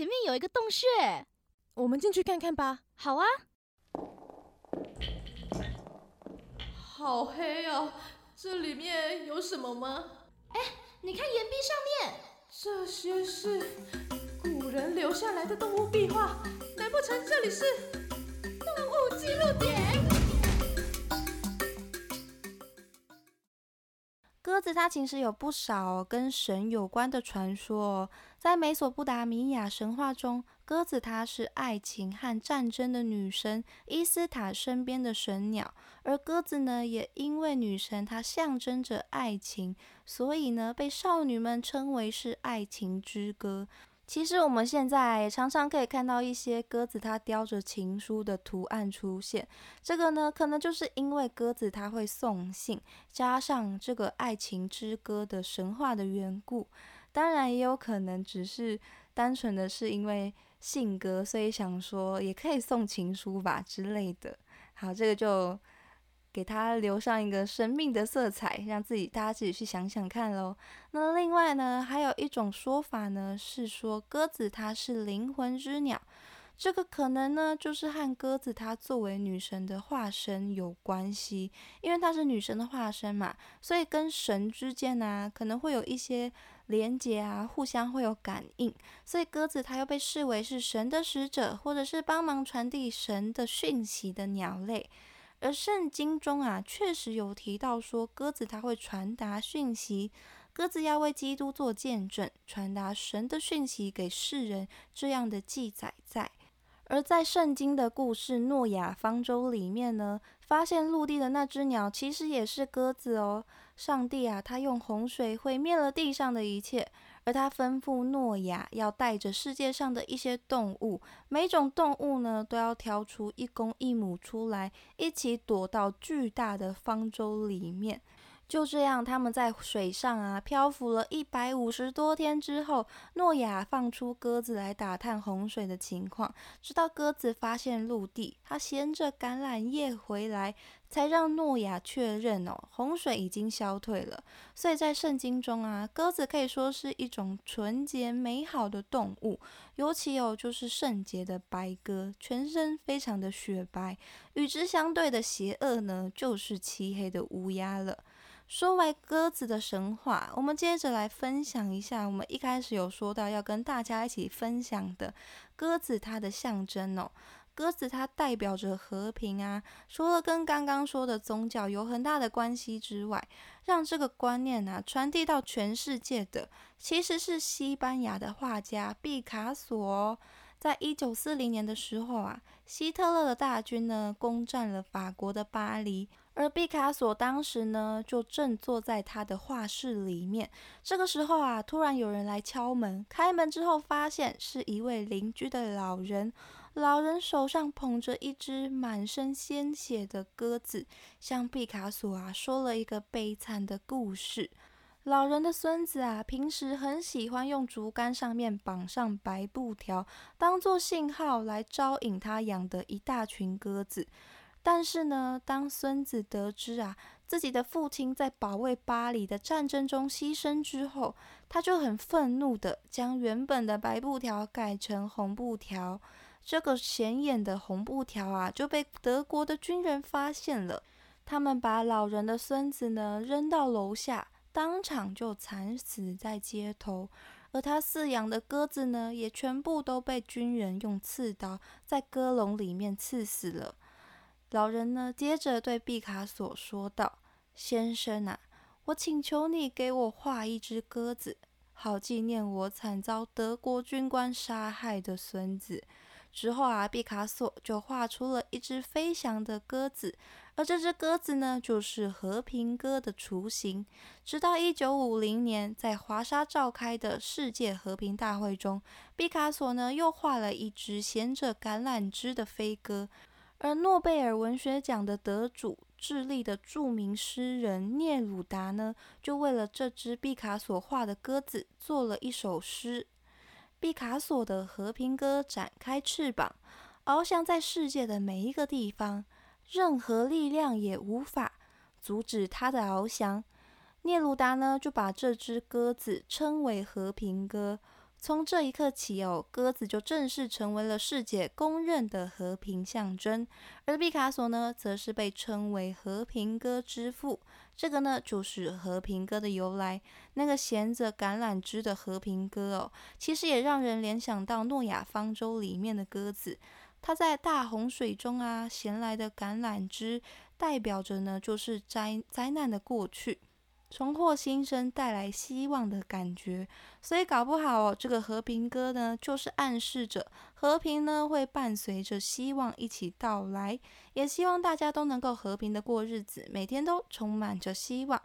前面有一个洞穴，我们进去看看吧。好啊。好黑哦，这里面有什么吗？哎，你看岩壁上面，这些是古人留下来的动物壁画，难不成这里是动物记录点？鸽子它其实有不少跟神有关的传说，哦在美索不达米亚神话中，鸽子它是爱情和战争的女神伊斯塔身边的神鸟，而鸽子呢，也因为女神它象征着爱情，所以呢，被少女们称为是爱情之歌。其实我们现在常常可以看到一些鸽子它叼着情书的图案出现，这个呢，可能就是因为鸽子它会送信，加上这个爱情之歌的神话的缘故。当然，也有可能只是单纯的是因为性格，所以想说也可以送情书吧之类的。好，这个就。给它留上一个生命的色彩，让自己大家自己去想想看喽。那另外呢，还有一种说法呢，是说鸽子它是灵魂之鸟，这个可能呢就是和鸽子它作为女神的化身有关系，因为它是女神的化身嘛，所以跟神之间呢可能会有一些连结啊，互相会有感应，所以鸽子它又被视为是神的使者，或者是帮忙传递神的讯息的鸟类。而圣经中啊，确实有提到说，鸽子它会传达讯息，鸽子要为基督做见证，传达神的讯息给世人，这样的记载在。而在圣经的故事诺亚方舟里面呢，发现陆地的那只鸟其实也是鸽子哦。上帝啊，他用洪水毁灭了地上的一切。而他吩咐诺亚要带着世界上的一些动物，每种动物呢都要挑出一公一母出来，一起躲到巨大的方舟里面。就这样，他们在水上啊漂浮了一百五十多天之后，诺亚放出鸽子来打探洪水的情况。直到鸽子发现陆地，它衔着橄榄叶回来，才让诺亚确认哦，洪水已经消退了。所以在圣经中啊，鸽子可以说是一种纯洁美好的动物，尤其有就是圣洁的白鸽，全身非常的雪白。与之相对的邪恶呢，就是漆黑的乌鸦了。说完鸽子的神话，我们接着来分享一下我们一开始有说到要跟大家一起分享的鸽子它的象征哦。鸽子它代表着和平啊，除了跟刚刚说的宗教有很大的关系之外，让这个观念啊传递到全世界的，其实是西班牙的画家毕卡索。在一九四零年的时候啊，希特勒的大军呢攻占了法国的巴黎。而毕卡索当时呢，就正坐在他的画室里面。这个时候啊，突然有人来敲门。开门之后，发现是一位邻居的老人。老人手上捧着一只满身鲜血的鸽子，向毕卡索啊说了一个悲惨的故事。老人的孙子啊，平时很喜欢用竹竿上面绑上白布条，当做信号来招引他养的一大群鸽子。但是呢，当孙子得知啊自己的父亲在保卫巴黎的战争中牺牲之后，他就很愤怒的将原本的白布条改成红布条。这个显眼的红布条啊，就被德国的军人发现了。他们把老人的孙子呢扔到楼下，当场就惨死在街头。而他饲养的鸽子呢，也全部都被军人用刺刀在鸽笼里面刺死了。老人呢，接着对毕卡索说道：“先生啊，我请求你给我画一只鸽子，好纪念我惨遭德国军官杀害的孙子。”之后啊，毕卡索就画出了一只飞翔的鸽子，而这只鸽子呢，就是和平鸽的雏形。直到一九五零年，在华沙召开的世界和平大会中，毕卡索呢，又画了一只衔着橄榄枝的飞鸽。而诺贝尔文学奖的得主、智利的著名诗人聂鲁达呢，就为了这只毕卡索画的鸽子做了一首诗：毕卡索的和平鸽展开翅膀，翱翔在世界的每一个地方，任何力量也无法阻止它的翱翔。聂鲁达呢，就把这只鸽子称为和平鸽。从这一刻起哦，鸽子就正式成为了世界公认的和平象征。而毕卡索呢，则是被称为和平鸽之父。这个呢，就是和平鸽的由来。那个衔着橄榄枝的和平鸽哦，其实也让人联想到诺亚方舟里面的鸽子。它在大洪水中啊，衔来的橄榄枝，代表着呢，就是灾灾难的过去。重获新生，带来希望的感觉，所以搞不好哦，这个和平歌呢，就是暗示着和平呢会伴随着希望一起到来，也希望大家都能够和平的过日子，每天都充满着希望。